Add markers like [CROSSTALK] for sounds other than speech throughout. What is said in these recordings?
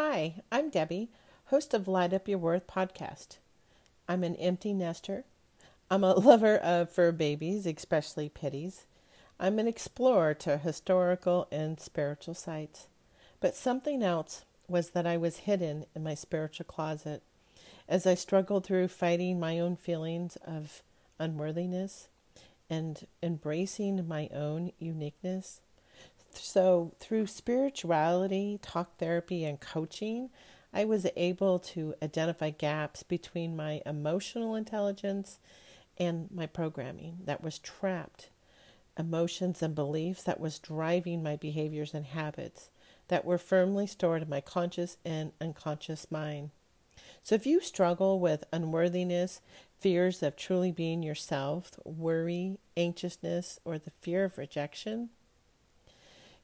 Hi, I'm Debbie, host of Light Up Your Worth podcast. I'm an empty nester. I'm a [LAUGHS] lover of fur babies, especially pitties. I'm an explorer to historical and spiritual sites. But something else was that I was hidden in my spiritual closet as I struggled through fighting my own feelings of unworthiness and embracing my own uniqueness. So, through spirituality, talk therapy, and coaching, I was able to identify gaps between my emotional intelligence and my programming that was trapped, emotions and beliefs that was driving my behaviors and habits that were firmly stored in my conscious and unconscious mind. So, if you struggle with unworthiness, fears of truly being yourself, worry, anxiousness, or the fear of rejection,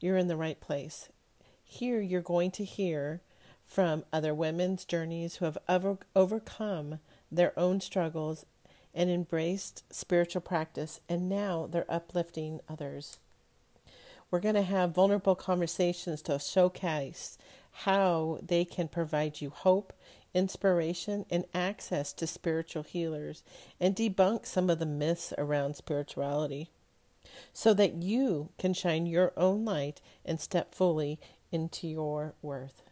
you're in the right place. Here, you're going to hear from other women's journeys who have over, overcome their own struggles and embraced spiritual practice, and now they're uplifting others. We're going to have vulnerable conversations to showcase how they can provide you hope, inspiration, and access to spiritual healers and debunk some of the myths around spirituality so that you can shine your own light and step fully into your worth.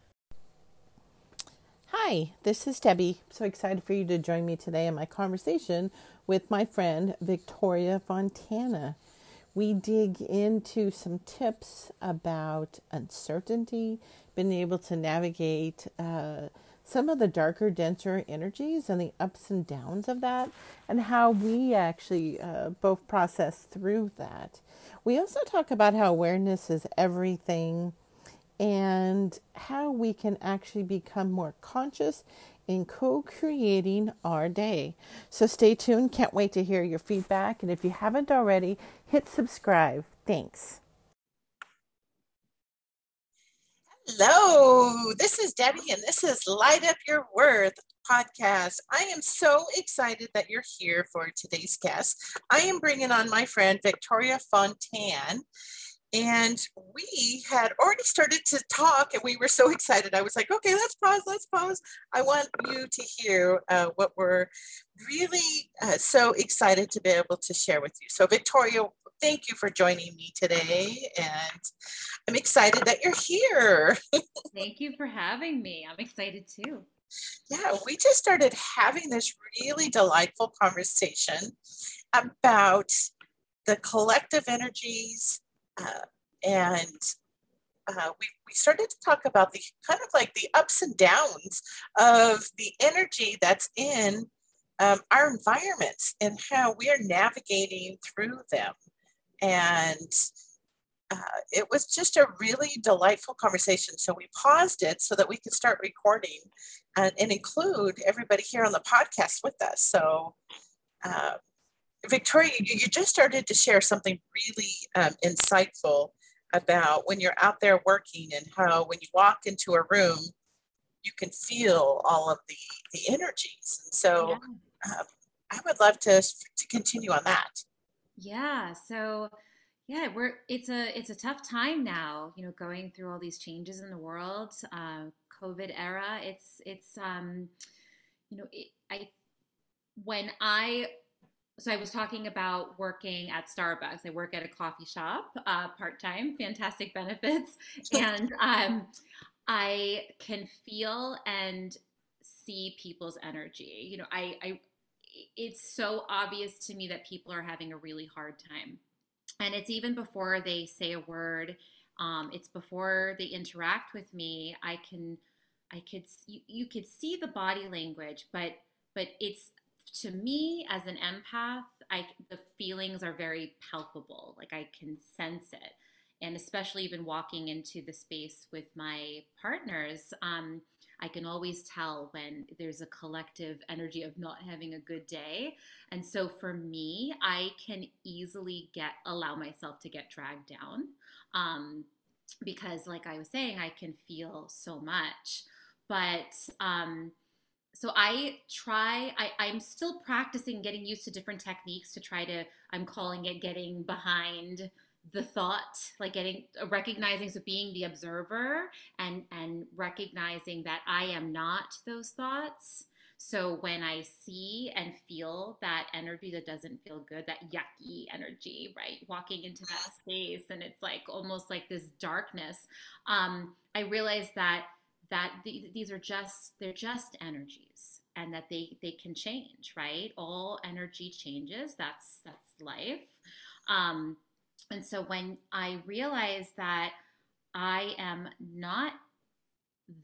Hi, this is Debbie. So excited for you to join me today in my conversation with my friend Victoria Fontana. We dig into some tips about uncertainty, being able to navigate uh, some of the darker, denser energies and the ups and downs of that, and how we actually uh, both process through that. We also talk about how awareness is everything and how we can actually become more conscious in co creating our day. So stay tuned. Can't wait to hear your feedback. And if you haven't already, hit subscribe. Thanks. Hello, this is Debbie, and this is Light Up Your Worth podcast. I am so excited that you're here for today's guest. I am bringing on my friend Victoria Fontan. And we had already started to talk, and we were so excited. I was like, okay, let's pause, let's pause. I want you to hear uh, what we're really uh, so excited to be able to share with you. So, Victoria, thank you for joining me today. And I'm excited that you're here. [LAUGHS] thank you for having me. I'm excited too. Yeah, we just started having this really delightful conversation about the collective energies uh, and uh, we, we started to talk about the kind of like the ups and downs of the energy that's in um, our environments and how we are navigating through them. And uh, it was just a really delightful conversation. So we paused it so that we could start recording and, and include everybody here on the podcast with us. So, uh, Victoria, you, you, just started to share something really um, insightful about when you're out there working and how when you walk into a room, you can feel all of the, the energies. And so yeah. um, I would love to, to continue on that. Yeah. So yeah, we're it's a it's a tough time now. You know, going through all these changes in the world, uh, COVID era. It's it's um, you know, it, I when I so I was talking about working at Starbucks. I work at a coffee shop uh, part time, fantastic [LAUGHS] benefits, and um, I can feel and see people's energy. You know, I, I it's so obvious to me that people are having a really hard time, and it's even before they say a word. Um, it's before they interact with me. I can, I could, you, you could see the body language, but but it's to me as an empath, I the feelings are very palpable. Like I can sense it, and especially even walking into the space with my partners, um, I can always tell when there's a collective energy of not having a good day. And so for me, I can easily get allow myself to get dragged down. Um, because like I was saying, I can feel so much. But um, so I try, I, I'm still practicing getting used to different techniques to try to, I'm calling it getting behind the thought like getting recognizing so being the observer and and recognizing that i am not those thoughts. So when i see and feel that energy that doesn't feel good that yucky energy right? Walking into that space and it's like almost like this darkness um i realize that that th- these are just they're just energies and that they they can change right? All energy changes. That's that's life. Um and so when I realized that I am not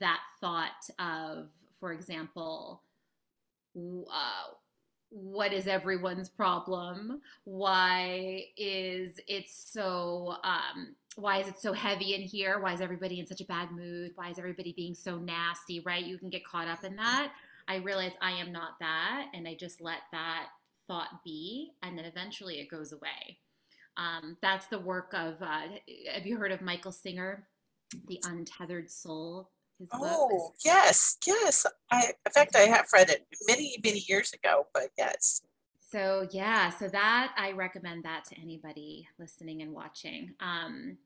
that thought of, for example, uh, what is everyone's problem? Why is it so? Um, why is it so heavy in here? Why is everybody in such a bad mood? Why is everybody being so nasty? Right? You can get caught up in that. I realize I am not that, and I just let that thought be, and then eventually it goes away. Um, that's the work of, uh, have you heard of Michael Singer, The Untethered Soul? oh, book? yes, yes. I, in fact, I have read it many, many years ago, but yes. So, yeah, so that I recommend that to anybody listening and watching. Um,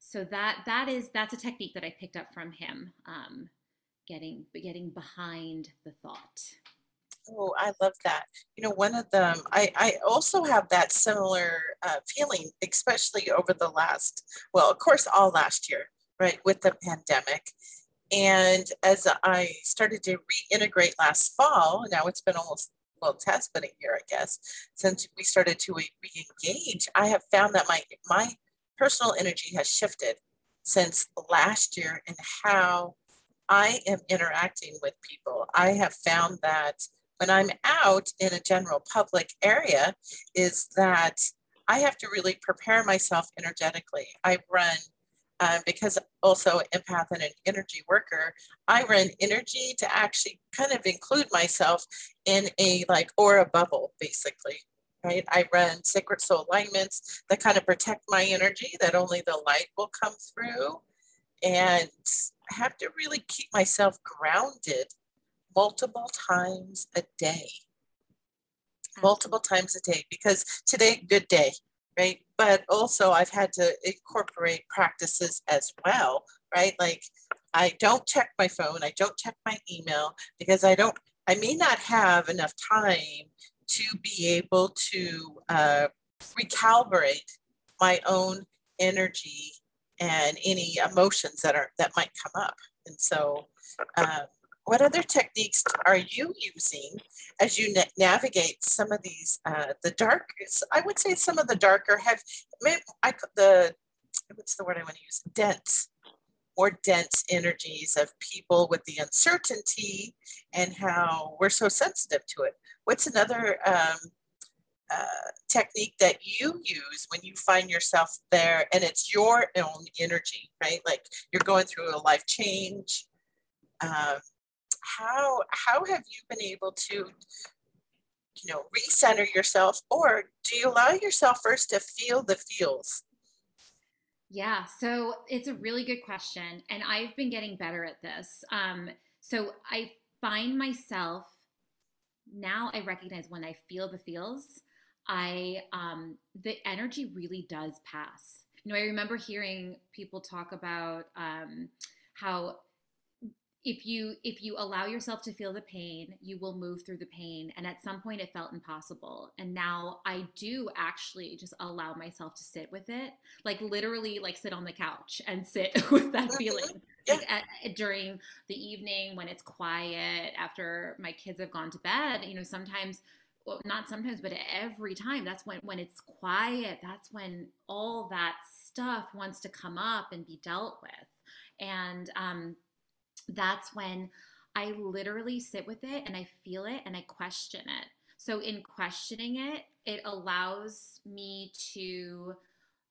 so that that is that's a technique that I picked up from him, um, getting getting behind the thought. Oh, I love that. You know, one of them, I, I also have that similar uh, feeling, especially over the last, well, of course, all last year, right, with the pandemic. And as I started to reintegrate last fall, now it's been almost, well, it has been a year, I guess, since we started to re engage, I have found that my, my personal energy has shifted since last year and how I am interacting with people. I have found that when I'm out in a general public area is that I have to really prepare myself energetically. I run, um, because also empath and an energy worker, I run energy to actually kind of include myself in a like aura bubble, basically. Right. I run sacred soul alignments that kind of protect my energy, that only the light will come through. And I have to really keep myself grounded multiple times a day. Multiple times a day because today, good day, right? But also, I've had to incorporate practices as well, right? Like, I don't check my phone, I don't check my email because I don't, I may not have enough time to be able to uh, recalibrate my own energy and any emotions that are that might come up. And so, um, what other techniques are you using as you na- navigate some of these uh, the dark i would say some of the darker have I, the what's the word i want to use? Dense more dense energies of people with the uncertainty and how we're so sensitive to it. What's another um, uh, technique that you use when you find yourself there and it's your own energy right? Like you're going through a life change um, how how have you been able to you know recenter yourself or do you allow yourself first to feel the feels? Yeah so it's a really good question and i've been getting better at this. Um, so i find myself now i recognize when i feel the feels i um, the energy really does pass. You know i remember hearing people talk about um, how if you if you allow yourself to feel the pain you will move through the pain. And at some point it felt impossible. And now i do actually just allow myself to sit with it like literally like sit on the couch and sit [LAUGHS] with that mm-hmm. feeling. Like at, during the evening when it's quiet after my kids have gone to bed you know sometimes well, not sometimes but every time that's when when it's quiet that's when all that stuff wants to come up and be dealt with. And um that's when I literally sit with it and I feel it and I question it. So in questioning it, it allows me to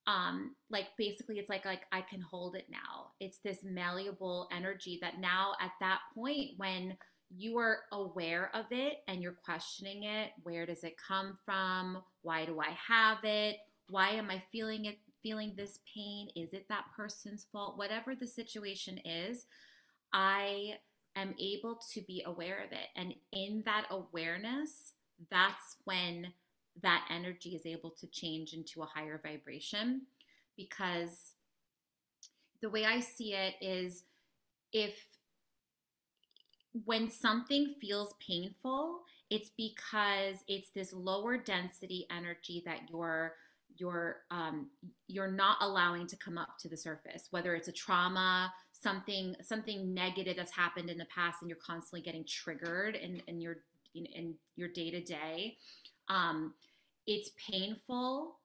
um like basically it's like like I can hold it now. It's this malleable energy that now at that point when you are aware of it and you're questioning it, where does it come from? Why do I have it? Why am I feeling it feeling this pain? Is it that person's fault? Whatever the situation is, I am able to be aware of it. And in that awareness, that's when that energy is able to change into a higher vibration. because the way I see it is if when something feels painful, it's because it's this lower density energy that you're you're um, you're not allowing to come up to the surface whether it's a trauma something something negative that's happened in the past and you're constantly getting triggered in, in your in, in your day to day it's painful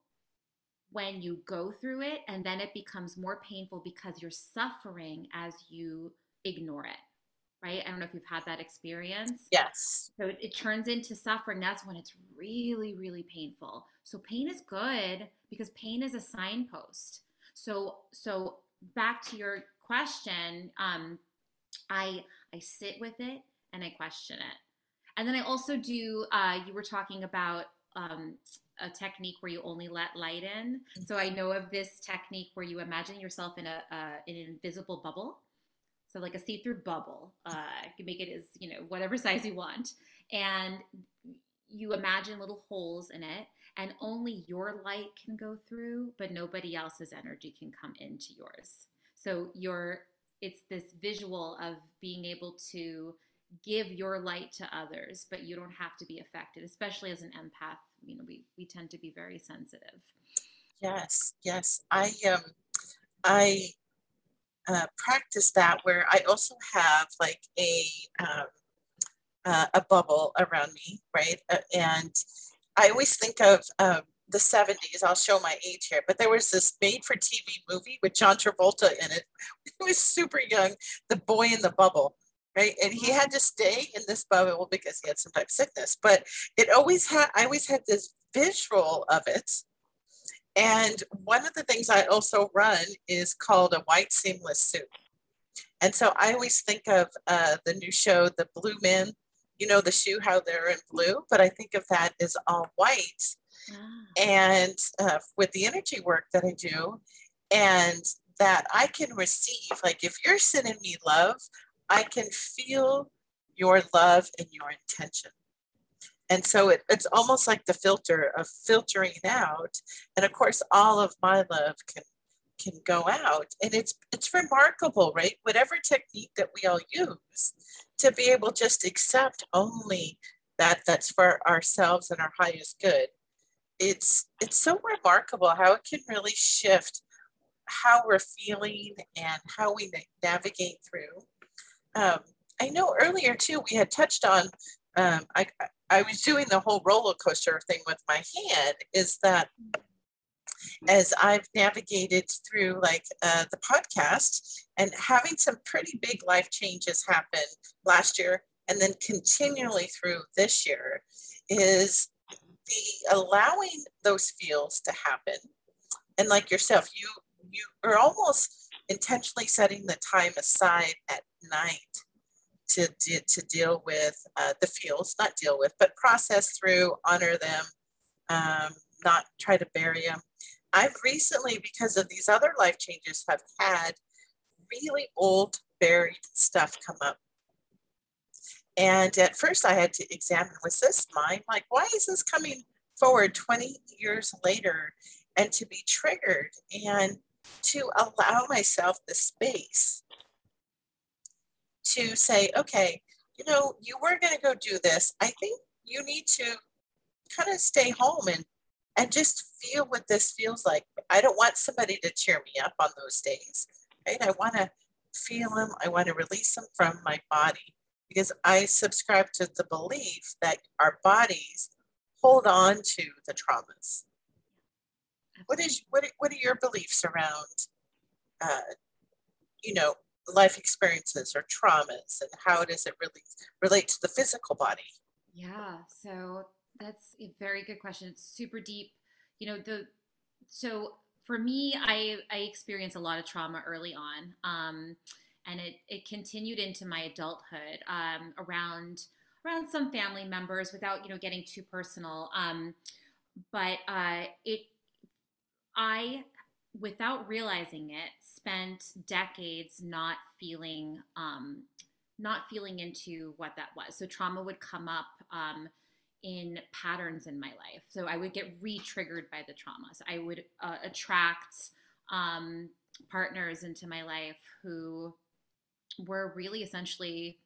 when you go through it and then it becomes more painful because you're suffering as you ignore it right? I don't know if you've had that experience. Yes. So it, it turns into suffering. That's when it's really really painful. So pain is good because pain is a signpost. So so back to your question um i i sit with it and i question it and then i also do uh you were talking about um a technique where you only let light in. So I know of this technique where you imagine yourself in a uh, an invisible bubble, so like a see-through bubble. Uh, you make it as you know whatever [LAUGHS] size you want, and you imagine little holes in it, and only your light can go through, but nobody else's energy can come into yours. So you're it's this visual of being able to give your light to others, but you don't have to be affected, especially as an empath. You know, we, we tend to be very sensitive. Yes, yes. I um I uh, practice that where I also have like a um, uh, a bubble around me, right? Uh, and I always think of um, the 70s. I'll show my age here, but there was this made for TV movie with John Travolta in it. [LAUGHS] He was super young, The Boy in the Bubble right? And he had to stay in this bubble because he had some type of sickness. But it always had, I always had this visual of it. And one of the things I also run is called a white seamless suit. And so I always think of uh, the new show, The Blue Men, you know, the shoe, how they're in blue, but I think of that as all white. Ah. And uh, with the energy work that I do, and that I can receive, like if you're sending me love, I can feel your love and your intention. And so it, it's almost like the filter of filtering out. And of course, all of my love can can go out. And it's it's remarkable, right? Whatever technique that we all use to be able just accept only that that's for ourselves and our highest good. It's it's so remarkable how it can really shift how we're feeling and how we navigate through. Um, I know earlier too, we had touched on, um, I, I was doing the whole roller coaster thing with my hand, is that as I've navigated through like uh, the podcast and having some pretty big life changes happen last year and then continually through this year is the allowing those feels to happen. And like yourself, you you are almost intentionally setting the time aside at night to, de- to deal with uh, the feels, not deal with, but process through, honor them, um, not try to bury them. I've recently, because of these other life changes, have had really old buried stuff come up. And at first I had to examine, was this mine? Like, why is this coming forward 20 years later and to be triggered and to allow myself the space to say, okay, you know, you were going to go do this. I think you need to kind of stay home and and just feel what this feels like. I don't want somebody to cheer me up on those days, right? I want to feel them. I want to release them from my body because I subscribe to the belief that our bodies hold on to the traumas. What is what? What are your beliefs around, uh, you know, life experiences or traumas and how does it really relate to the physical body yeah so that's a very good question it's super deep you know the so for me i i experienced a lot of trauma early on um and it it continued into my adulthood um around around some family members without you know getting too personal um but uh it i without realizing it, spent decades not feeling um, not feeling into what that was. So trauma would come up um, in patterns in my life. So I would get re-triggered by the traumas. I would uh, attract um, partners into my life who were really essentially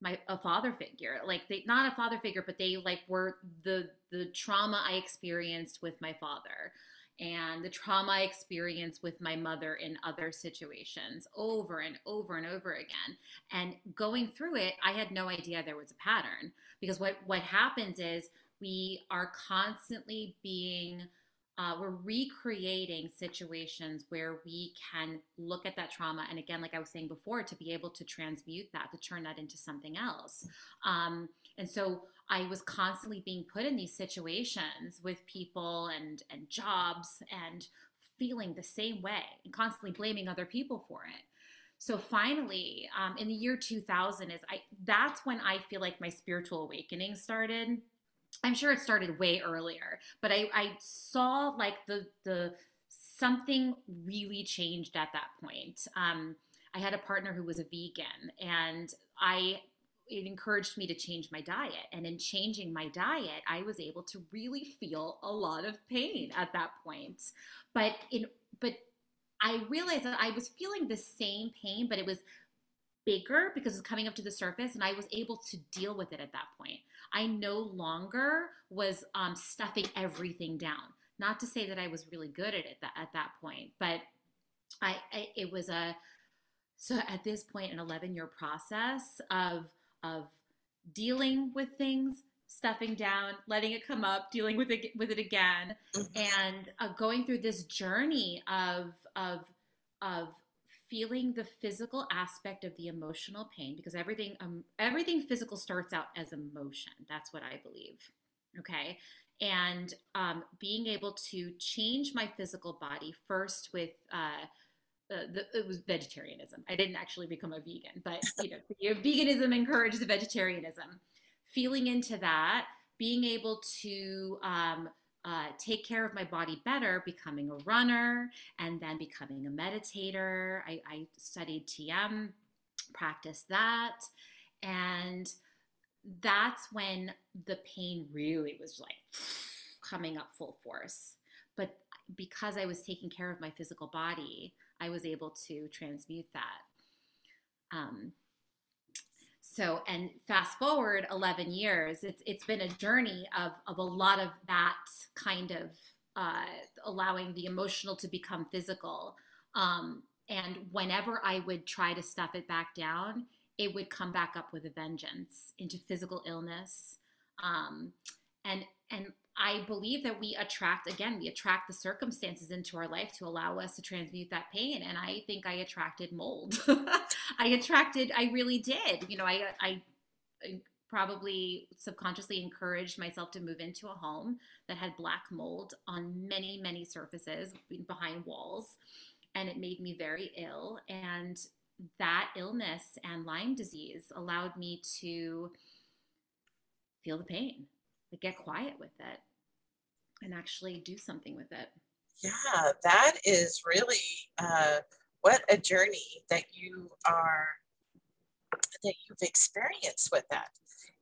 my a father figure. Like they not a father figure but they like were the the trauma i experienced with my father and the trauma i experienced with my mother in other situations over and over and over again. And going through it i had no idea there was a pattern because what what happens is we are constantly being uh, we're recreating situations where we can look at that trauma and again like i was saying before to be able to transmute that to turn that into something else. Um, and so i was constantly being put in these situations with people and and jobs and feeling the same way and constantly blaming other people for it. So finally um, in the year 2000 is i that's when i feel like my spiritual awakening started I'm sure it started way earlier, but I, I saw like the the something really changed at that point. Um, I had a partner who was a vegan, and I it encouraged me to change my diet. And in changing my diet, I was able to really feel a lot of pain at that point. But in but I realized that I was feeling the same pain, but it was bigger because it's coming up to the surface and I was able to deal with it at that point. I no longer was um, stuffing everything down. Not to say that I was really good at it that, at that point, but I, I it was a so at this point an 11 year process of of dealing with things stuffing down letting it come up dealing with it with it again mm-hmm. and uh, going through this journey of of of feeling the physical aspect of the emotional pain because everything um, everything physical starts out as emotion that's what i believe okay and um, being able to change my physical body first with uh, uh, the, it was vegetarianism. I didn't actually become a vegan, but you know, veganism encouraged vegetarianism. Feeling into that, being able to um, uh, take care of my body better, becoming a runner and then becoming a meditator. I, I studied TM, practiced that. And that's when the pain really was like [SIGHS] coming up full force. But because I was taking care of my physical body, I was able to transmute that. Um, so and fast forward 11 years it's it's been a journey of of a lot of that kind of uh, allowing the emotional to become physical. Um, and whenever i would try to stuff it back down it would come back up with a vengeance into physical illness. Um, and and I believe that we attract, again, we attract the circumstances into our life to allow us to transmute that pain. And I think I attracted mold. [LAUGHS] I attracted, I really did. You know, I, I, probably subconsciously encouraged myself to move into a home that had black mold on many, many surfaces behind walls. And it made me very ill. And that illness and Lyme disease allowed me to feel the pain, like get quiet with it and actually do something with it. Yeah, that is really uh, what a journey that you are that you've experienced with that,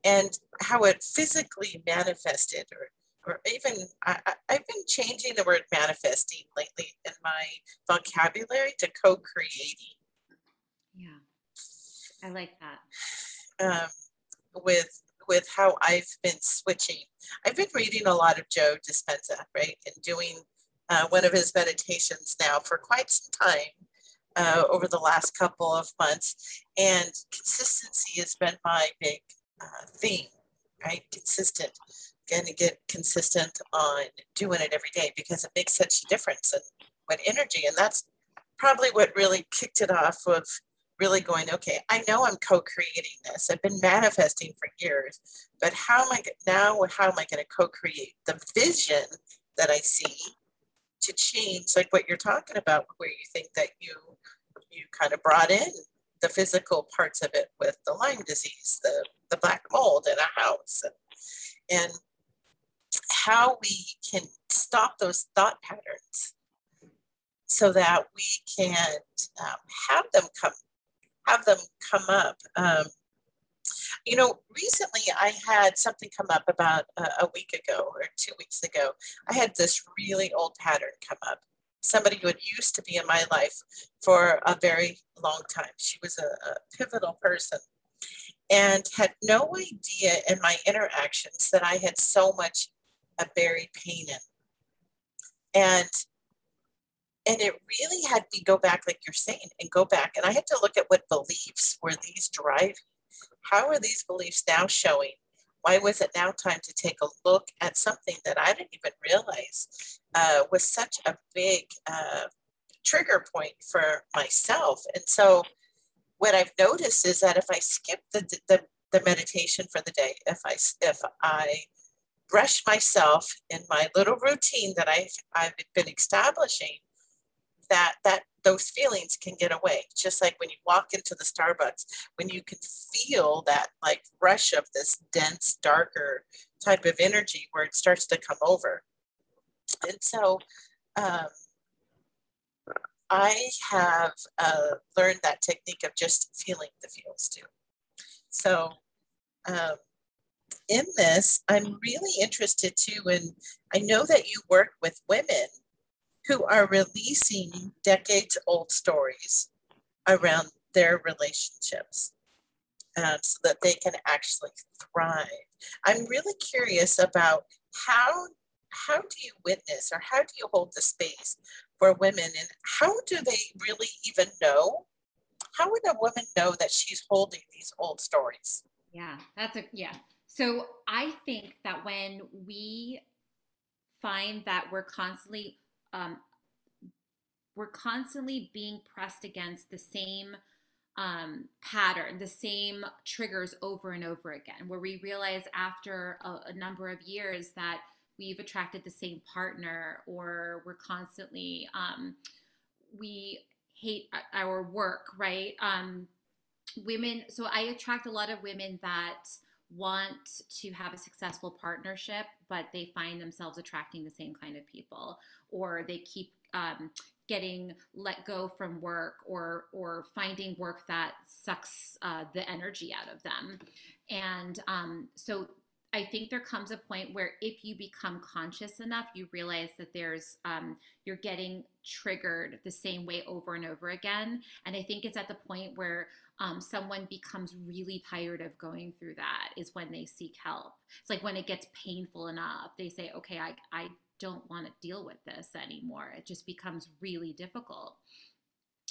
and how it physically manifested, or or even I, I've been changing the word manifesting lately in my vocabulary to co-creating. Yeah, I like that. Um, with with how I've been switching. I've been reading a lot of Joe Dispenza, right, and doing uh, one of his meditations now for quite some time uh, over the last couple of months. And consistency has been my big uh, theme, right? Consistent. Going to get consistent on doing it every day because it makes such a difference and what energy. And that's probably what really kicked it off of really going, okay, I know I'm co-creating this. I've been manifesting for years, but how am I now? How am I going to co-create the vision that I see to change, like what you're talking about, where you think that you you kind of brought in the physical parts of it with the Lyme disease, the the black mold in a house, and, and how we can stop those thought patterns so that we can um, have them come have them come up. Um, you know, recently I had something come up about a, a week ago or two weeks ago. I had this really old pattern come up. somebody who had used to be in my life for a very long time. She was a, a pivotal person and had no idea in my interactions that I had so much a buried pain in. And and it really had me go back, like you're saying, and go back. And I had to look at what beliefs were these driving. How are these beliefs now showing? Why was it now time to take a look at something that I didn't even realize uh, was such a big uh, trigger point for myself? And so, what I've noticed is that if I skip the, the, the meditation for the day, if I if I brush myself in my little routine that I've I've been establishing, that that those feelings can get away. Just like when you walk into the starbucks when you can feel that like rush of this dense darker type of energy where it starts to come over. And so um, i have uh, learned that technique of just feeling the feels too. So um, in this i'm really interested too and i know that you work with women who are releasing decades old stories around their relationships um, so that they can actually thrive. I'm really curious about how how do you witness or how do you hold the space for women and how do they really even know how would a woman know that she's holding these old stories yeah that's a yeah so i think that when we find that we're constantly um, we're constantly being pressed against the same um, pattern, the same triggers over and over again, where we realize after a, a number of years that we've attracted the same partner or we're constantly, um, we hate our work, right? Um, women, so I attract a lot of women that want to have a successful partnership, but they find themselves attracting the same kind of people, or they keep um, getting let go from work or or finding work that sucks uh, the energy out of them, and um, so I think there comes a point where if you become conscious enough, you realize that there's um, you're getting triggered the same way over and over again. And I think it's at the point where um, someone becomes really tired of going through that is when they seek help. It's like when it gets painful enough, they say, "Okay, I I don't want to deal with this anymore." It just becomes really difficult.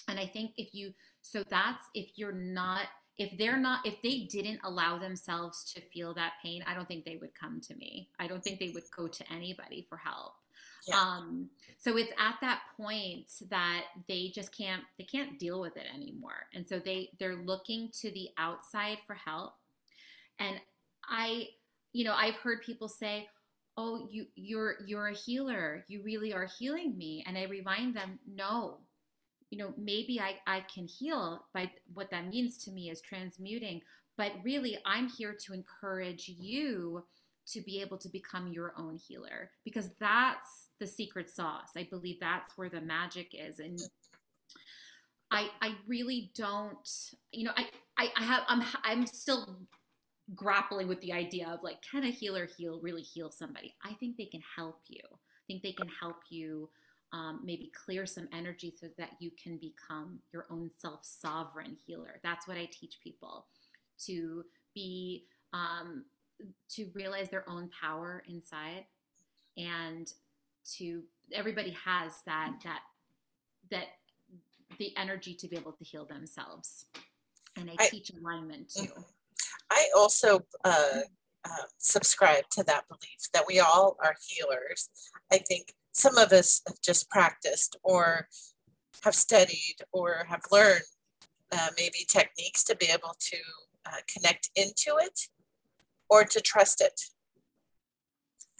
And I think if you so that's if you're not if they're not if they didn't allow themselves to feel that pain i don't think they would come to me. I don't think they would go to anybody for help. Yeah. um so it's at that point that they just can't they can't deal with it anymore. And so they they're looking to the outside for help. And i you know i've heard people say oh you you're you're a healer. You really are healing me. And i remind them no you know, maybe I, I can heal by what that means to me is transmuting, but really I'm here to encourage you to be able to become your own healer because that's the secret sauce. I believe that's where the magic is. And I I really don't, you know, I, I, I have I'm I'm still grappling with the idea of like, can a healer heal really heal somebody? I think they can help you. I think they can help you um, maybe clear some energy so that you can become your own self sovereign healer. That's what I teach people to be, um, to realize their own power inside and to everybody has that that that the energy to be able to heal themselves and i, I teach alignment too mm-hmm. i also uh, uh, subscribe to that belief that we all are healers i think some of us have just practiced or have studied or have learned uh, maybe techniques to be able to uh, connect into it or to trust it.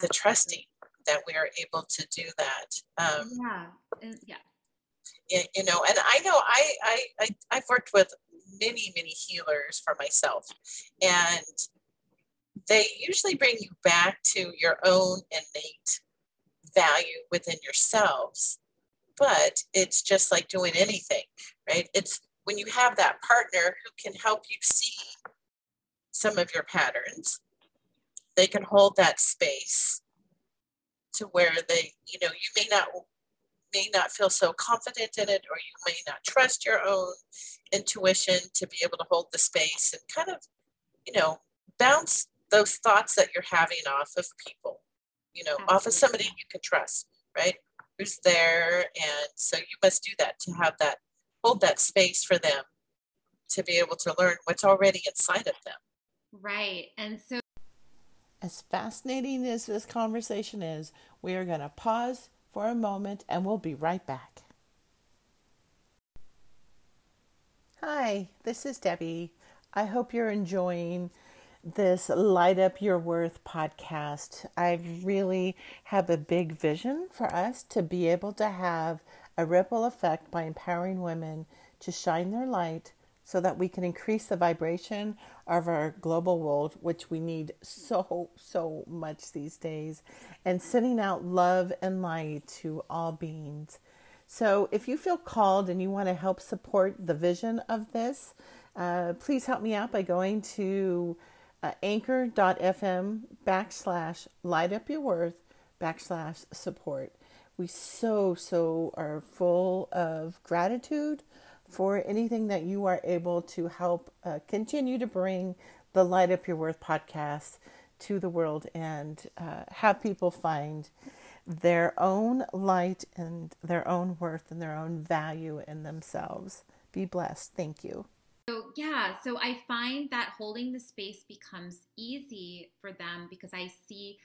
The trusting that we are able to do that. Um, yeah, yeah. You, you know, and I know I, I, I I've worked with many many healers for myself, and they usually bring you back to your own innate value within yourselves. But it's just like doing anything, right? It's when you have that partner who can help you see some of your patterns, they can hold that space to where they, you know, you may not may not feel so confident in it, or you may not trust your own intuition to be able to hold the space and kind of, you know, bounce those thoughts that you're having off of people, you know, Absolutely. off of somebody you can trust, right? Who's there. And so you must do that to have that, hold that space for them to be able to learn what's already inside of them. Right. And so, as fascinating as this conversation is, we are going to pause for a moment and we'll be right back. Hi, this is Debbie. I hope you're enjoying this Light Up Your Worth podcast. I really have a big vision for us to be able to have a ripple effect by empowering women to shine their light so that we can increase the vibration of our global world, which we need so, so much these days, and sending out love and light to all beings. So, if you feel called and you want to help support the vision of this, uh, please help me out by going to uh, anchor.fm backslash light up your worth backslash support. We so, so are full of gratitude for anything that you are able to help uh, continue to bring the Light Up Your Worth podcast to the world and uh, have people find their own light and their own worth and their own value in themselves. Be blessed. Thank you. So, yeah, so I find that holding the space becomes easy for them because I see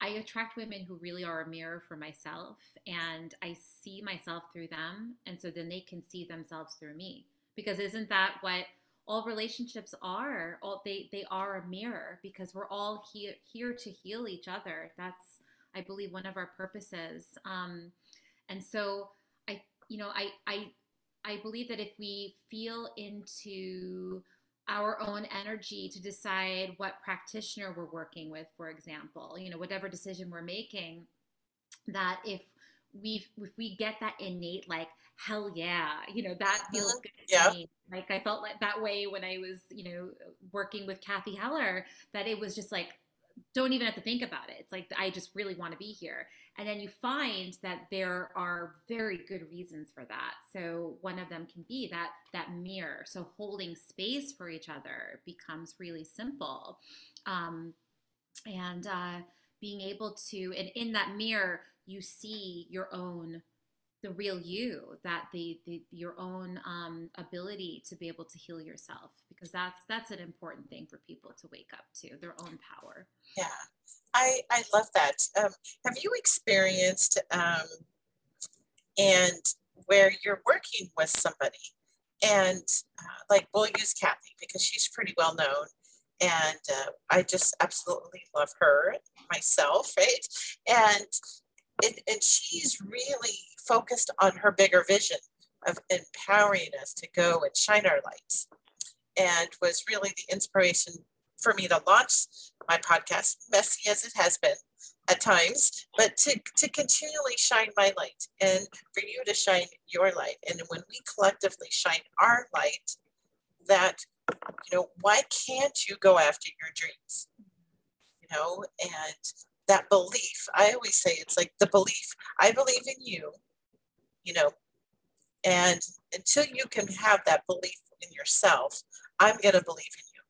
I attract women who really are a mirror for myself and I see myself through them. And so then they can see themselves through me. Because isn't that what all relationships are? All they, they are a mirror because we're all here here to heal each other. That's I believe one of our purposes. Um, and so I you know I I I believe that if we feel into our own energy to decide what practitioner we're working with, for example, you know, whatever decision we're making, that if we if we get that innate like hell yeah, you know, that feels mm-hmm. good yeah. me. Like I felt like that way when I was, you know, working with Cathy Heller, that it was just like don't even have to think about it. It's like I just really want to be here. And then you find that there are very good reasons for that. So one of them can be that that mirror. So holding space for each other becomes really simple. Um, and uh, being able to, and in that mirror, you see your own the real you that the, the your own um, ability to be able to heal yourself because that's that's an important thing for people to wake up to their own power. Yeah. I i love that. Um, have you experienced um, and where you're working with somebody and uh, like we'll use cathy because she's pretty well known and uh, i just absolutely love her myself right? And and, and she's really focused on her bigger vision of empowering us to go and shine our lights and was really the inspiration for me to launch my podcast, messy as it has been at times, but to, to continually shine my light and for you to shine your light. And when we collectively shine our light, that, you know, why can't you go after your dreams? You know, and that belief, I always say it's like the belief, I believe in you, you know, and until you can have that belief in yourself, I'm going to believe in you.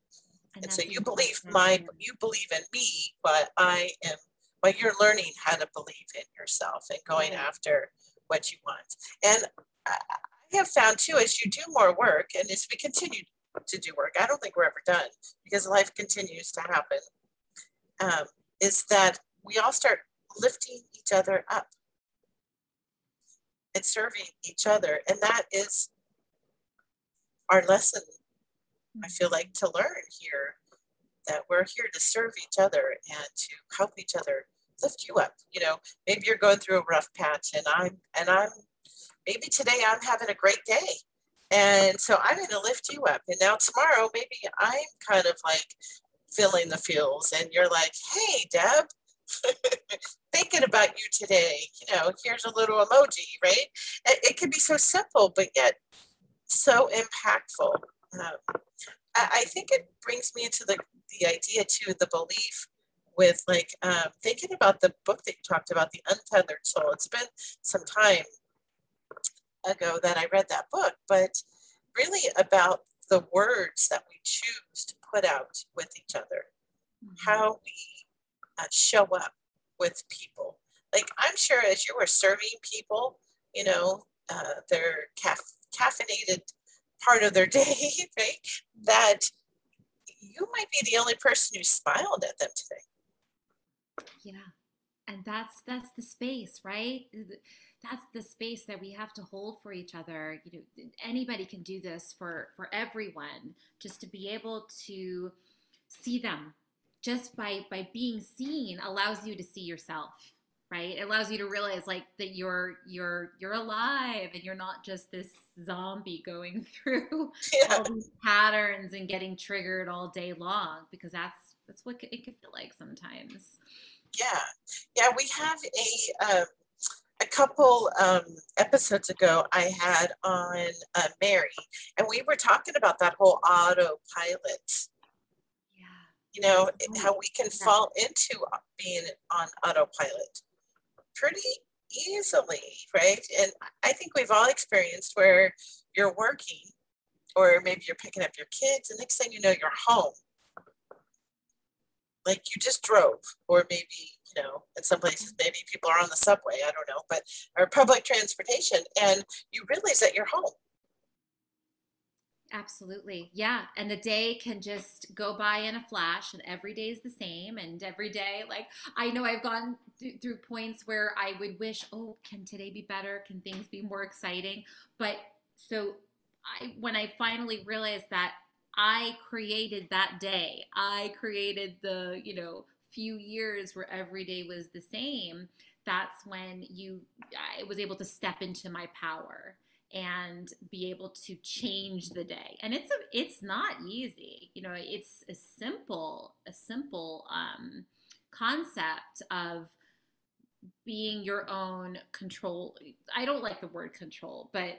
And, and so you believe my, you believe in me, but I am, but you're learning how to believe in yourself and going yeah. after what you want. And I have found too, as you do more work and as we continue to do work, I don't think we're ever done because life continues to happen, um, is that we all start lifting each other up and serving each other. And that is our lesson, I mm-hmm. feel like, to learn here that we're here to serve each other and to help each other lift you up. You know, maybe you're going through a rough patch and I'm and I'm maybe today I'm having a great day. And so I'm going to lift you up. And now tomorrow, maybe I'm kind of like feeling the feels and you're like, hey, Deb, [LAUGHS] thinking about you today. You know, here's a little emoji, right? It, it can be so simple, but yet so impactful. Um, I, I, think it brings me into the, the idea too, the belief with like um, thinking about the book that you talked about, The Untethered Soul. It's been some time ago that I read that book, but really about the words that we choose to put out with each other, mm-hmm. how we uh, show up with people. Like I'm sure as you were serving people, you know, uh, their caf- caffeinated part of their [LAUGHS] day, right? That you might be the only person who smiled at them today. Yeah. And that's that's the space, right? That's the space that we have to hold for each other. You know, anybody can do this for for everyone. Just to be able to see them, just by by being seen, allows you to see yourself right? It allows you to realize like that you're you're you're alive and you're not just this zombie going [LAUGHS] through yeah. all these patterns and getting triggered all day long because that's that's what it can feel like sometimes. Yeah. Yeah we have a um, a couple um, episodes ago i had on uh, mary and we were talking about that whole autopilot you know oh, how we can fall into being on autopilot pretty easily, right? And I think we've all experienced where you're working or maybe you're picking up your kids, and next thing you know, you're home. Like you just drove, or maybe, you know, in some places, mm-hmm. maybe people are on the subway, I don't know, but or public transportation, and you realize that you're home. Absolutely. Yeah. And the day can just go by in a flash, and every day is the same. And every day, like, I know I've gone th- through points where I would wish, oh, can today be better? Can things be more exciting? But so I, when I finally realized that I created that day, I created the, you know, few years where every day was the same, that's when you, I was able to step into my power and be able to change the day. And it's a, it's not easy you know it's a simple a simple um, concept of being your own control i don't like the word control but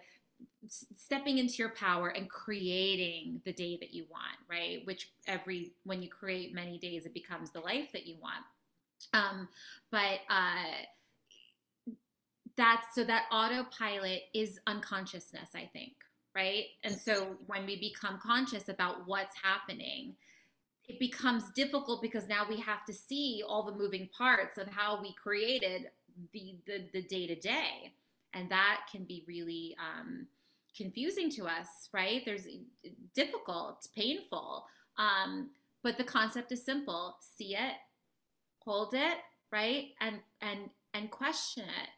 stepping into your power and creating the day that you want right? Which every when you create many days it becomes the life that you want. Um but uh that's so that autopilot is unconsciousness, I think, right? And so when we become conscious about what's happening, it becomes difficult because now we have to see all the moving parts of how we created the the, the day-to-day. And that can be really um, confusing to us right? There's difficult painful. Um, but the concept is simple. See it hold it right? And and and question it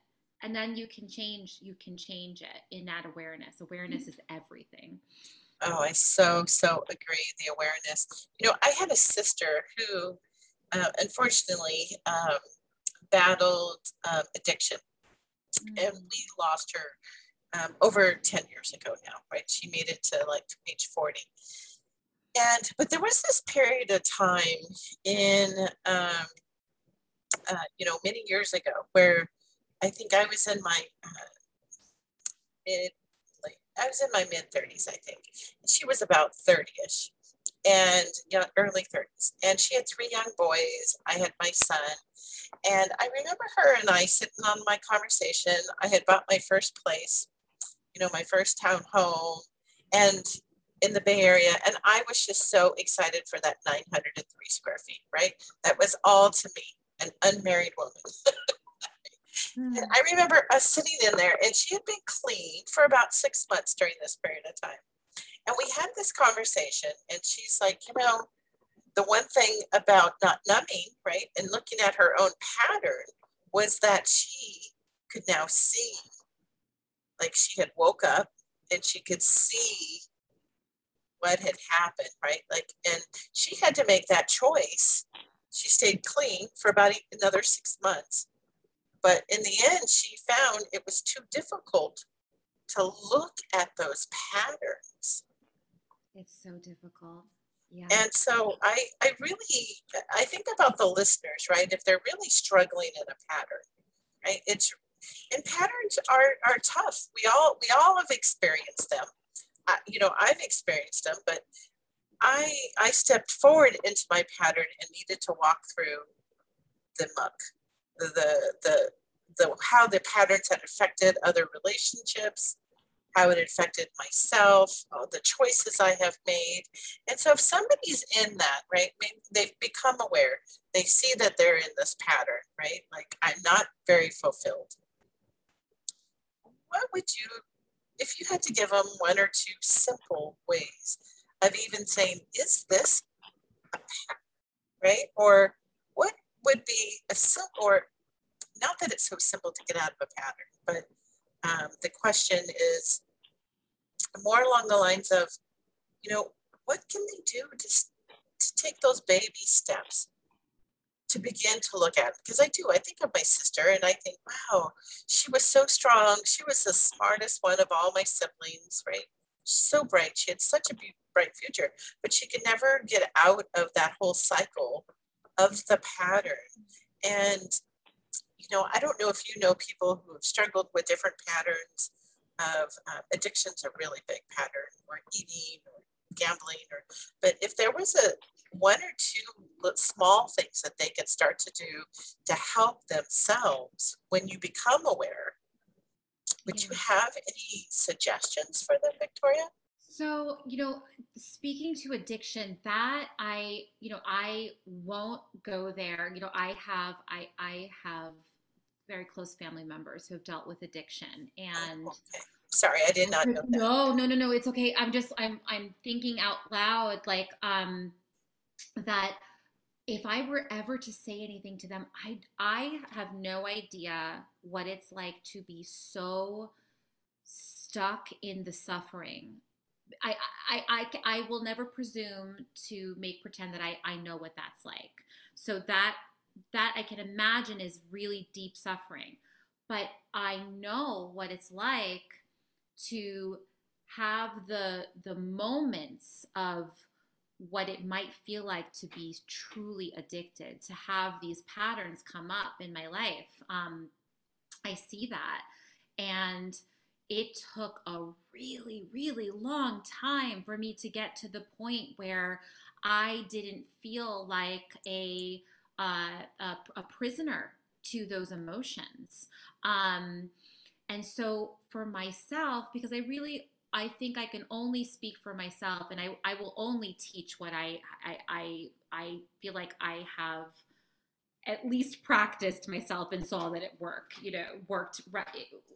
and then you can change you can change it in that awareness. Awareness is everything. Oh i so so agree the awareness. You know i had a sister who uh, unfortunately um, battled um, addiction. Mm-hmm. and mm. we lost her um, over 10 years ago now right? She made it to like age 40 and but there was this period of time in um, uh, you know many years ago where I think I was in my uh, mid, like, I was in my mid 30s, I think. She was about 30ish and young, early 30s. And she had three young boys. I had my son. And I remember her and I sitting on my conversation. I had bought my first place, you know, my first town home and in the Bay Area. And I was just so excited for that 903 square feet, right? That was all to me, an unmarried woman. [LAUGHS] And hmm. I remember us sitting in there, and she had been clean for about six months during this period of time. And we had this conversation, and she's like, you know, the one thing about not numbing, right, and looking at her own pattern was that she could now see, like she had woke up and she could see what had happened, right? Like, and she had to make that choice. She stayed clean for about another six months but in the end, she found it was too difficult to look at those patterns. It's so difficult. Yeah. And so I, I really, I think about the listeners, right? If they're really struggling in a pattern, right? It's, and patterns are, are tough. We all, we all have experienced them. I, you know, I've experienced them, but I, I stepped forward into my pattern and needed to walk through the muck the the the how the patterns had affected other relationships, how it affected myself, the choices I have made. And so if somebody's in that, right, maybe they've become aware, they see that they're in this pattern, right? Like I'm not very fulfilled. What would you, if you had to give them one or two simple ways of even saying, is this a pattern, right? Or would be a simple, or not that it's so simple to get out of a pattern, but um, the question is more along the lines of, you know, what can they do to, to take those baby steps to begin to look at? Because I do, I think of my sister and I think, wow, she was so strong. She was the smartest one of all my siblings, right? So bright. She had such a bright future, but she could never get out of that whole cycle of the pattern. And you know, I don't know if you know people who have struggled with different patterns of uh, addictions, a really big pattern, or eating, or gambling, or but if there was a one or two small things that they could start to do to help themselves when you become aware, would you have any suggestions for them, Victoria? So, you know, speaking to addiction, that I, you know, I won't go there. You know, I have I I have very close family members who have dealt with addiction and okay. sorry i did not know that. no no no no it's okay i'm just i'm i'm thinking out loud like um that if i were ever to say anything to them i i have no idea what it's like to be so stuck in the suffering I, I, I, I will never presume to make pretend that I, I know what that's like. So that that I can imagine is really deep suffering. But I know what it's like to have the the moments of what it might feel like to be truly addicted, to have these patterns come up in my life. Um, I see that. And it took a really, really long time for me to get to the point where I didn't feel like a a, a prisoner to those emotions. Um, and so for myself, because I really, I think I can only speak for myself and I, I will only teach what I, I, I, I feel like I have at least practiced myself and saw that it worked, you know, worked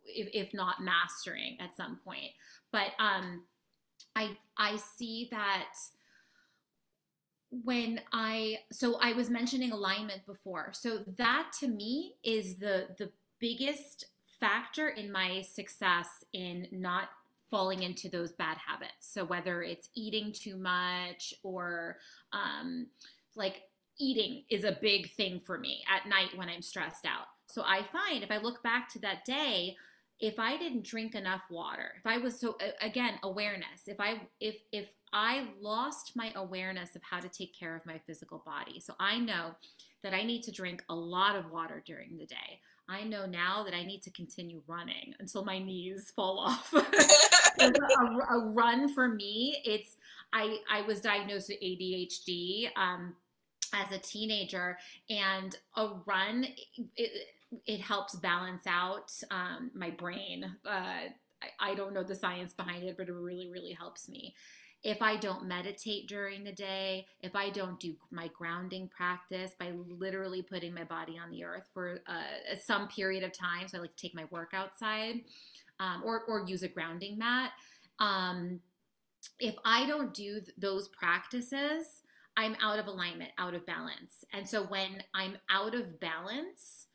if, if not mastering at some point. But um, I, I see that when I so I was mentioning alignment before. So that to me is the the biggest factor in my success in not falling into those bad habits. So whether it's eating too much or um, like eating is a big thing for me at night when I'm stressed out. So I find if I look back to that day, if I didn't drink enough water, if I was so again awareness, if I if if I lost my awareness of how to take care of my physical body. So I know that I need to drink a lot of water during the day. I know now that I need to continue running until my knees fall off. [LAUGHS] a, a, run for me, it's I I was diagnosed with ADHD um, as a teenager, and a run it, it helps balance out um, my brain. Uh, I, I don't know the science behind it, but it really really helps me if I don't meditate during the day, if I don't do my grounding practice by literally putting my body on the earth for uh, some period of time, so I like to take my work outside um, or, or use a grounding mat. Um, if I don't do th- those practices, I'm out of alignment, out of balance. And so when I'm out of balance,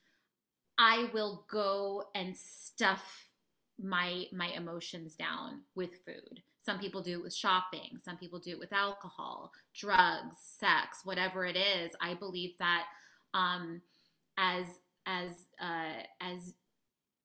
I will go and stuff my my emotions down with food. Some people do it with shopping, some people do it with alcohol, drugs, sex, whatever it is. I believe that um, as as uh, as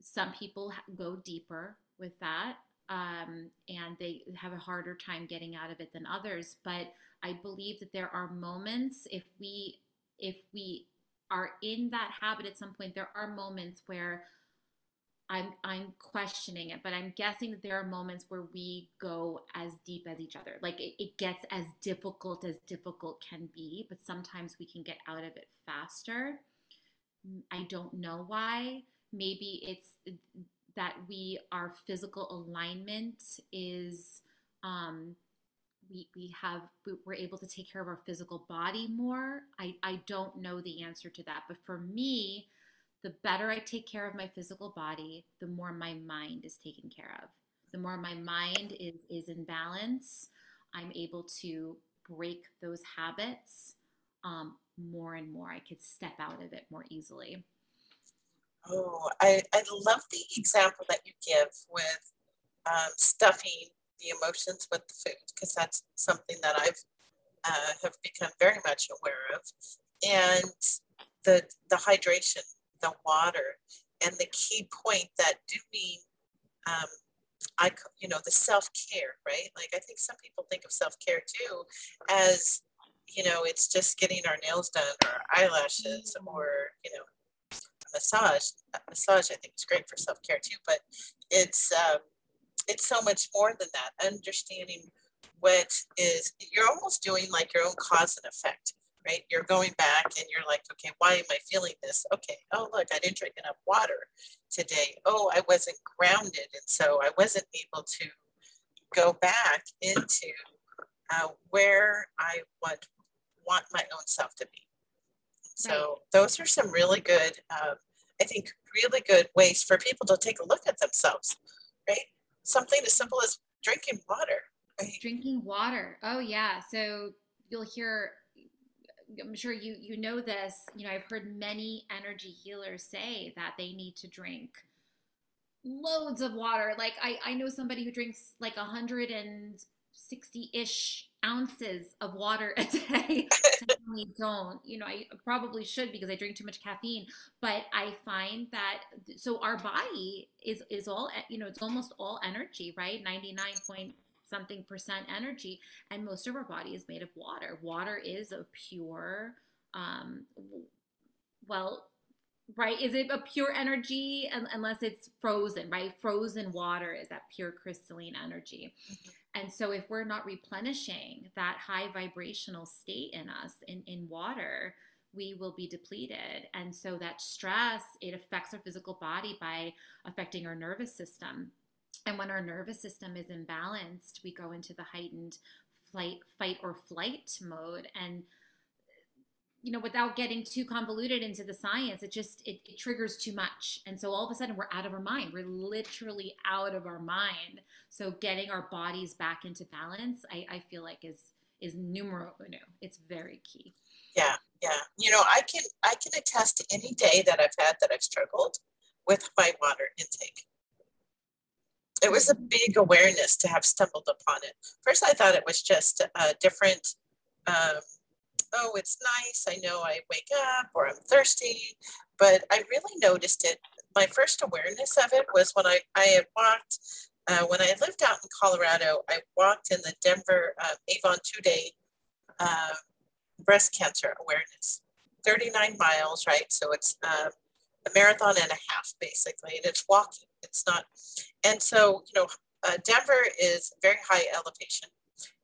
some people go deeper with that um, and they have a harder time getting out of it than others. But I believe that there are moments if we if we are in that habit at some point, there are moments where I'm I'm questioning it, but I'm guessing that there are moments where we go as deep as each other. Like it, it, gets as difficult as difficult can be, but sometimes we can get out of it faster. I don't know why. Maybe it's that we our physical alignment is um, we we have we're able to take care of our physical body more. I I don't know the answer to that, but for me, the better I take care of my physical body, the more my mind is taken care of. The more my mind is is in balance, I'm able to break those habits um, more and more. I could step out of it more easily. Oh, I, I love the example that you give with um, stuffing the emotions with the food because that's something that I've uh, have become very much aware of, and the the hydration, the water, and the key point that doing, um, I you know the self care, right? Like I think some people think of self care too as you know it's just getting our nails done or eyelashes or you know massage. Massage I think is great for self care too, but it's um, it's so much more than that. Understanding what is, you're almost doing like your own cause and effect, right? You're going back and you're like, okay, why am I feeling this? Okay, oh, look, I didn't drink enough water today. Oh, I wasn't grounded. And so I wasn't able to go back into uh, where I want, want my own self to be. So those are some really good, um, I think, really good ways for people to take a look at themselves, right? Something as simple as drinking water. Right? Drinking water. Oh yeah. So you'll hear I'm sure you you know this. You know, I've heard many energy healers say that they need to drink loads of water. Like I I know somebody who drinks like 160-ish ounces of water a day. [LAUGHS] definitely don't. You know, I probably should because I drink too much caffeine. But I find that so our body is is all you know, it's almost all energy, right? Ninety nine point something percent energy, and most of our body is made of water. Water is a pure, um, well, right? Is it a pure energy unless it's frozen, right? Frozen water is that pure crystalline energy. Mm-hmm. And so, if we're not replenishing that high vibrational state in us in, in water, we will be depleted. And so, that stress, it affects our physical body by affecting our nervous system. And when our nervous system is imbalanced, we go into the heightened flight, fight, or flight mode. And you know, without getting too convoluted into the science, it just it, it, triggers too much, and so all of a sudden we're out of our mind. We're literally out of our mind. So getting our bodies back into balance, I, I feel like is is numero uno. It's very key. Yeah, yeah. You know, I can I can attest to any day that I've had that I've struggled with my water intake. It was a mm-hmm. big awareness to have stumbled upon it. First, I thought it was just a different. Um, oh, it's nice. I know I wake up or I'm thirsty, but I really noticed it. My first awareness of it was when I, I had walked, uh, when I lived out in Colorado, I walked in the Denver uh, Avon two day uh, breast cancer awareness, 39 miles, right? So it's uh, a marathon and a half basically, and it's walking. It's not, and so, you know, uh, Denver is very high elevation.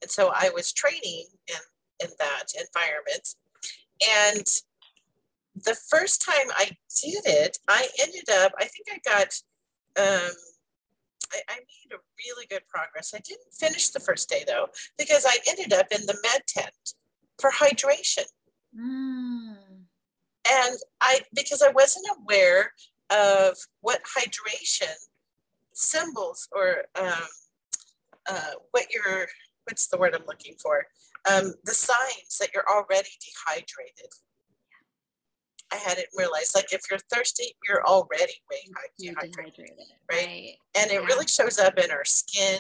And so I was training in in that environment. And the first time I did it, I ended up, I think I got, um, I, I made a really good progress. I didn't finish the first day though, because I ended up in the med tent for hydration. Mm. And I, because I wasn't aware of what hydration symbols or um, uh, what your, what's the word I'm looking for? Um, the signs that you're already dehydrated. I hadn't realized, like, if you're thirsty, you're already way dehydrated, dehydrated right? right? And it yeah. really shows up in our skin,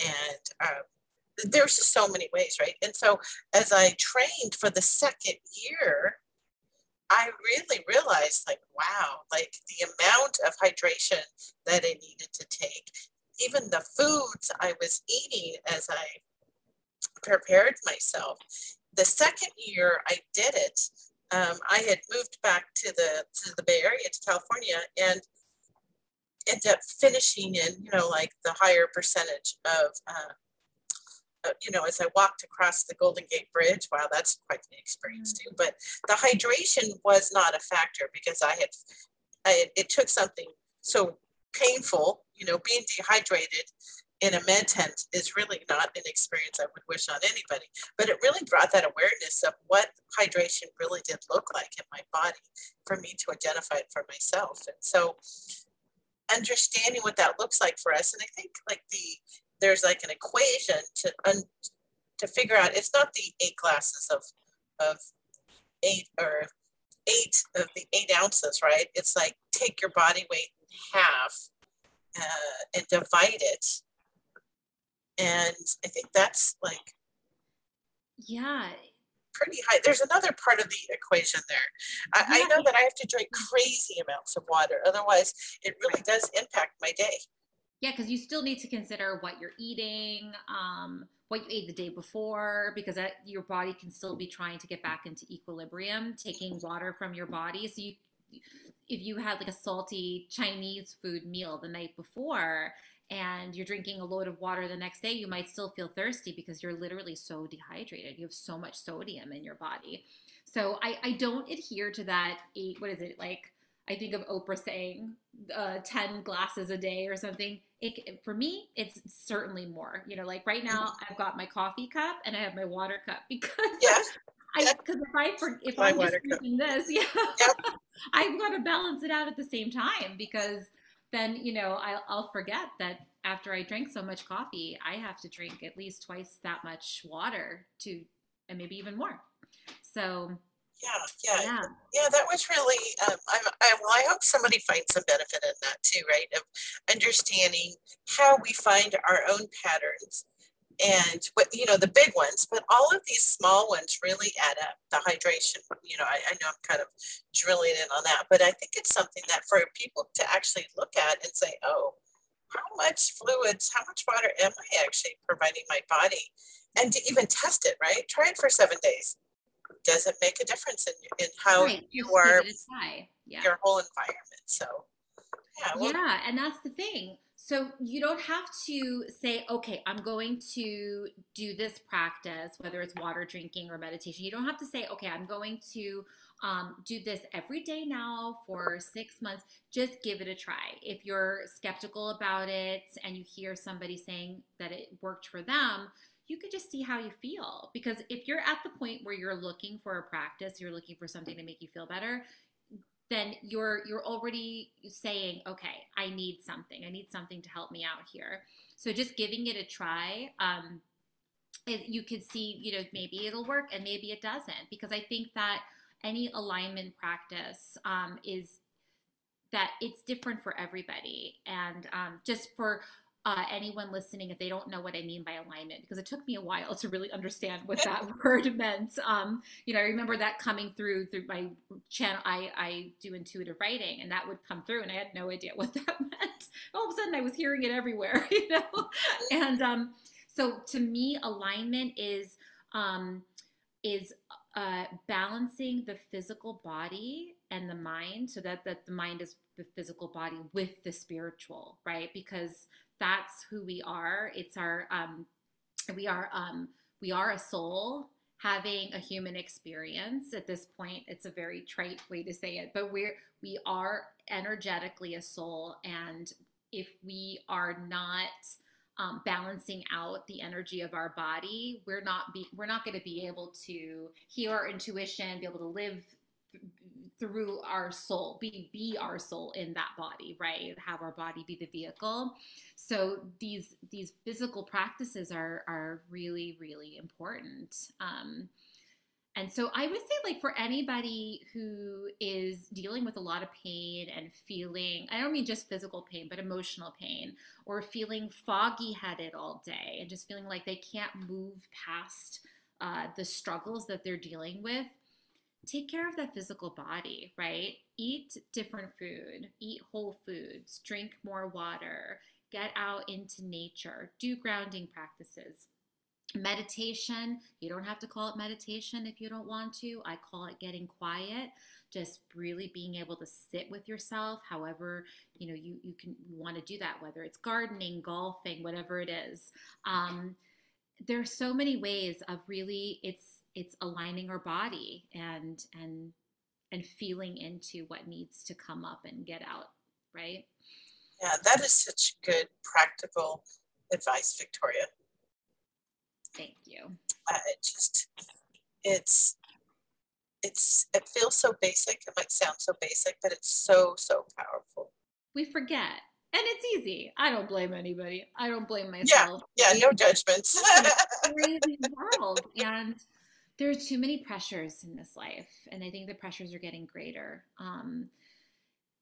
and um, there's just so many ways, right? And so, as I trained for the second year, I really realized, like, wow, like the amount of hydration that I needed to take, even the foods I was eating as I prepared myself. The second year I did it, um, I had moved back to the to the Bay Area to California and ended up finishing in you know like the higher percentage of uh, uh, you know as I walked across the Golden Gate Bridge. Wow, that's quite an experience too. But the hydration was not a factor because I had I, it took something so painful. You know, being dehydrated in a med tent is really not an experience I would wish on anybody. But it really brought that awareness of what hydration really did look like in my body for me to identify it for myself. And so understanding what that looks like for us. And I think like the there's like an equation to un, to figure out it's not the eight glasses of of eight or eight of the eight ounces, right? It's like take your body weight in half uh, and divide it. And I think that's like yeah pretty high. There's another part of the equation there. I, yeah. I know that I have to drink crazy amounts of water, otherwise, it really does impact my day. Yeah, because you still need to consider what you're eating, um, what you ate the day before, because that, your body can still be trying to get back into equilibrium, taking water from your body. So you, if you had like a salty Chinese food meal the night before, and you're drinking a load of water the next day, you might still feel thirsty because you're literally so dehydrated. You have so much sodium in your body. So I, I don't adhere to that eight, what is it, like I think of Oprah saying uh, 10 glasses a day or something. It, for me, it's certainly more. You know, like right now, I've got my coffee cup and I have my water cup [LAUGHS] because yeah. I because if I for, if my I'm just drinking this, [LAUGHS] yeah, yep. I've got to balance it out at the same time because then you know I'll, I'll forget that after I drink so much coffee, I have to drink at least twice that much water to, and maybe even more. So yeah, yeah, yeah, yeah. That was really. Um, I'm, I, well, I hope somebody finds some benefit in that too, right? Of understanding how we find our own patterns, and what you know, the big ones, but all of these small ones really add up. The hydration, you know, I, I know I'm kind of drilling in on that, but I think it's something that for people to actually look at and say, oh, how much fluids, how much water am I actually providing my body, and to even test it, right? Try it for seven days does it make a difference in, in how right. you are yeah. your whole environment so yeah well, yeah and that's the thing so you don't have to say okay i'm going to do this practice whether it's water drinking or meditation. You don't have to say okay i'm going to um, do this every day now for six months. Just give it a try. If you're skeptical about it and you hear somebody saying that it worked for them you could just see how you feel. Because if you're at the point where you're looking for a practice, you're looking for something to make you feel better, then you're you're already saying, okay, I need something. I need something to help me out here. So just giving it a try. Um, you could see, you know, maybe it'll work and maybe it doesn't. Because I think that any alignment practice um, is that it's different for everybody. And um, just for uh, anyone listening if they don't know what I mean by alignment, because it took me a while to really understand what that [LAUGHS] word meant. Um, you know, I remember that coming through through my channel. I, I do intuitive writing, and that would come through, and I had no idea what [LAUGHS] that meant. All of a sudden, I was hearing it everywhere, [LAUGHS] you know. And um, so, to me, alignment is um, is uh, balancing the physical body and the mind, so that that the mind is the physical body with the spiritual, right? Because that's who we are. It's our um, we are um, we are a soul having a human experience at this point it's a very trite way to say it but we're we are energetically a soul and if we are not um, balancing out the energy of our body we're not be we're not going to be able to hear our intuition be able to live through our soul be be our soul in that body right? Have our body be the vehicle. So these these physical practices are are really really important. Um and so i would say like for anybody who is dealing with a lot of pain and feeling i don't mean just physical pain but emotional pain or feeling foggy headed all day and just feeling like they can't move past uh, the struggles that they're dealing with take care of that physical body, right? Eat different food, eat whole foods, drink more water, get out into nature, do grounding practices. Meditation, you don't have to call it meditation if you don't want to. I call it getting quiet, just really being able to sit with yourself, however, you know, you, you can want to do that, whether it's gardening, golfing, whatever it is. Um, are so many ways of really it's it's aligning our body and and and feeling into what needs to come up and get out right Yeah, that is such good practical advice, Victoria. Thank you. Uh, it just, it's, it's, it feels so basic. It might sound so basic, but it's so, so powerful. We forget. And it's easy. I don't blame anybody. I don't blame myself. yeah, yeah, no judgments. [LAUGHS] Crazy world. And there are too many pressures in this life. And I think the pressures are getting greater. Um,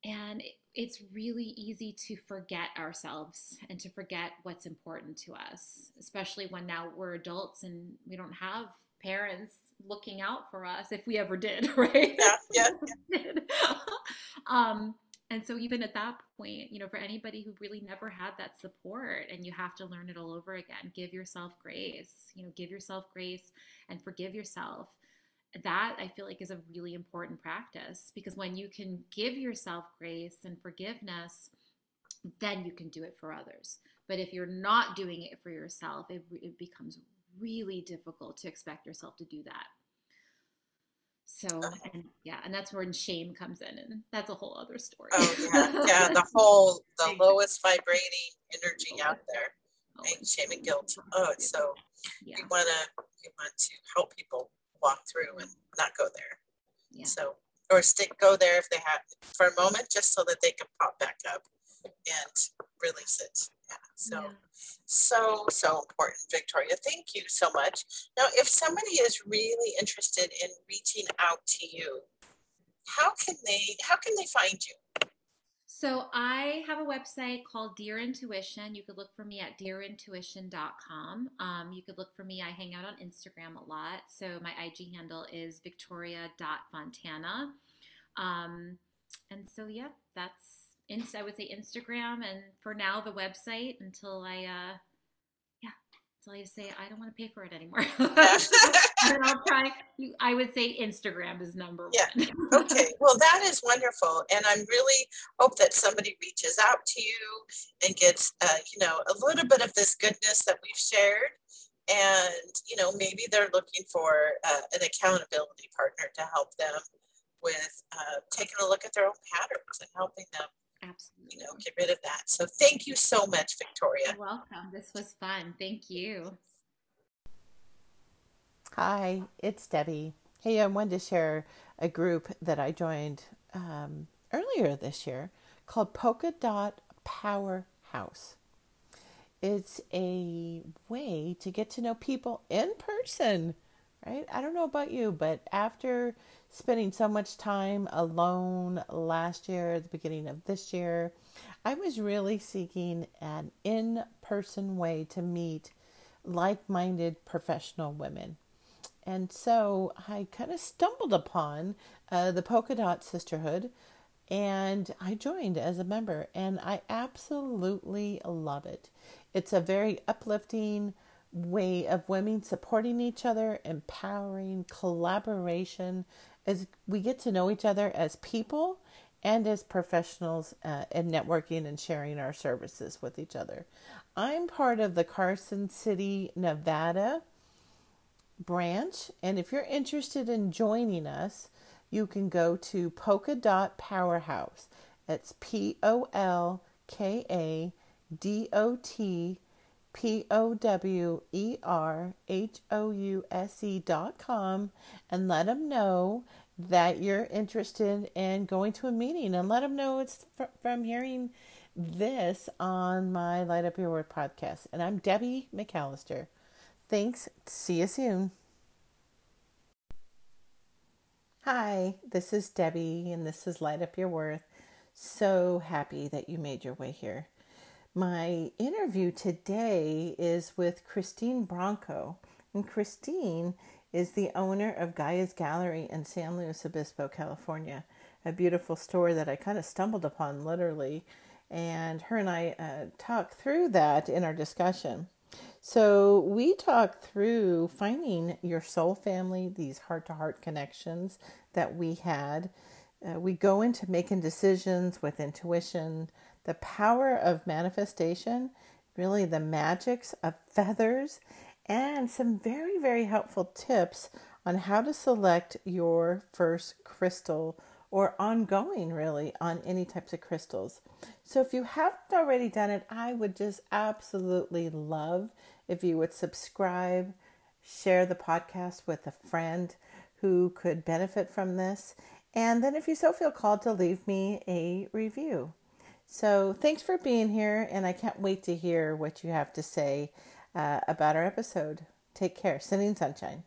and it- it's really easy to forget ourselves and to forget what's important to us, especially when now we're adults and we don't have parents looking out for us if we ever did, [LAUGHS] right? yeah, yeah, did. [LAUGHS] um, and so even at that point, you know, for anybody who really never had that support and you have to learn it all over again, give yourself grace, you know, give yourself grace and forgive yourself. That I feel like is a really important practice because when you can give yourself grace and forgiveness, then you can do it for others. But if you're not doing it for yourself, it, it becomes really difficult to expect yourself to do that. So, and yeah, and that's where shame comes in, and that's a whole other story. oh yeah, [LAUGHS] yeah, the whole, the lowest vibrating energy oh, out there, Oh, right? shame and guilt. Oh, it's so, yeah, we wanna, we want to help people walk through and not go there. yeah, So, or stick, go there if they have, for a moment, just so that they can pop back up and release it. Yeah, so, yeah. so, so important, Victoria. Thank you so much. Now, if somebody is really interested in reaching out to you, how can they, how can they find you? So I have a website called Dear Intuition. You could look for me at dearintuition.com. Um, you could look for me. I hang out on Instagram a lot. So my IG handle is victoria.fontana. Um, and so, yeah, that's, Inst- I would say Instagram. And for now, the website until I, uh, yeah, until I say I don't want to pay for it anymore. [LAUGHS] I'll try, I would say Instagram is number Yeah. one. [LAUGHS] Okay, well, that is wonderful. And I really hope that somebody reaches out to you and gets, uh, you know, a little bit of this goodness that we've shared. And, you know, maybe they're looking for uh, an accountability partner to help them with uh, taking a look at their own patterns and helping them, Absolutely. you know, get rid of that. So thank you so much, Victoria. You're welcome. This was fun. Thank you. Hi, it's Debbie. Hey, I wanted to share a group that I joined um, earlier this year called Polka Dot Powerhouse. It's a way to get to know people in person, right? I don't know about you, but after spending so much time alone last year, the beginning of this year, I was really seeking an in person way to meet like minded professional women. And so I kind of stumbled upon uh, the Polka Dot Sisterhood and I joined as a member and I absolutely love it. It's a very uplifting way of women supporting each other, empowering collaboration as we get to know each other as people and as professionals uh, and networking and sharing our services with each other. I'm part of the Carson City, Nevada branch. And if you're interested in joining us, you can go to Polka Dot Powerhouse. It's P O L K A D O T P O W E R H O U S E dot com and let them know that you're interested in going to a meeting and let them know it's fr- from hearing this on my Light Up Your Worth podcast. And I'm Debbie McAllister. Thanks. See you soon. Hi, this is Debbie, and this is Light Up Your Worth. So happy that you made your way here. My interview today is with Christine Bronco, and Christine is the owner of Gaia's Gallery in San Luis Obispo, California, a beautiful store that I kind of stumbled upon literally. And her and I uh, talked through that in our discussion. So, we talk through finding your soul family, these heart to heart connections that we had. Uh, we go into making decisions with intuition, the power of manifestation, really the magics of feathers, and some very, very helpful tips on how to select your first crystal or ongoing really on any types of crystals. So if you haven't already done it, I would just absolutely love if you would subscribe, share the podcast with a friend who could benefit from this, and then if you so feel called to leave me a review. So thanks for being here, and I can't wait to hear what you have to say uh, about our episode. Take care. Sending sunshine.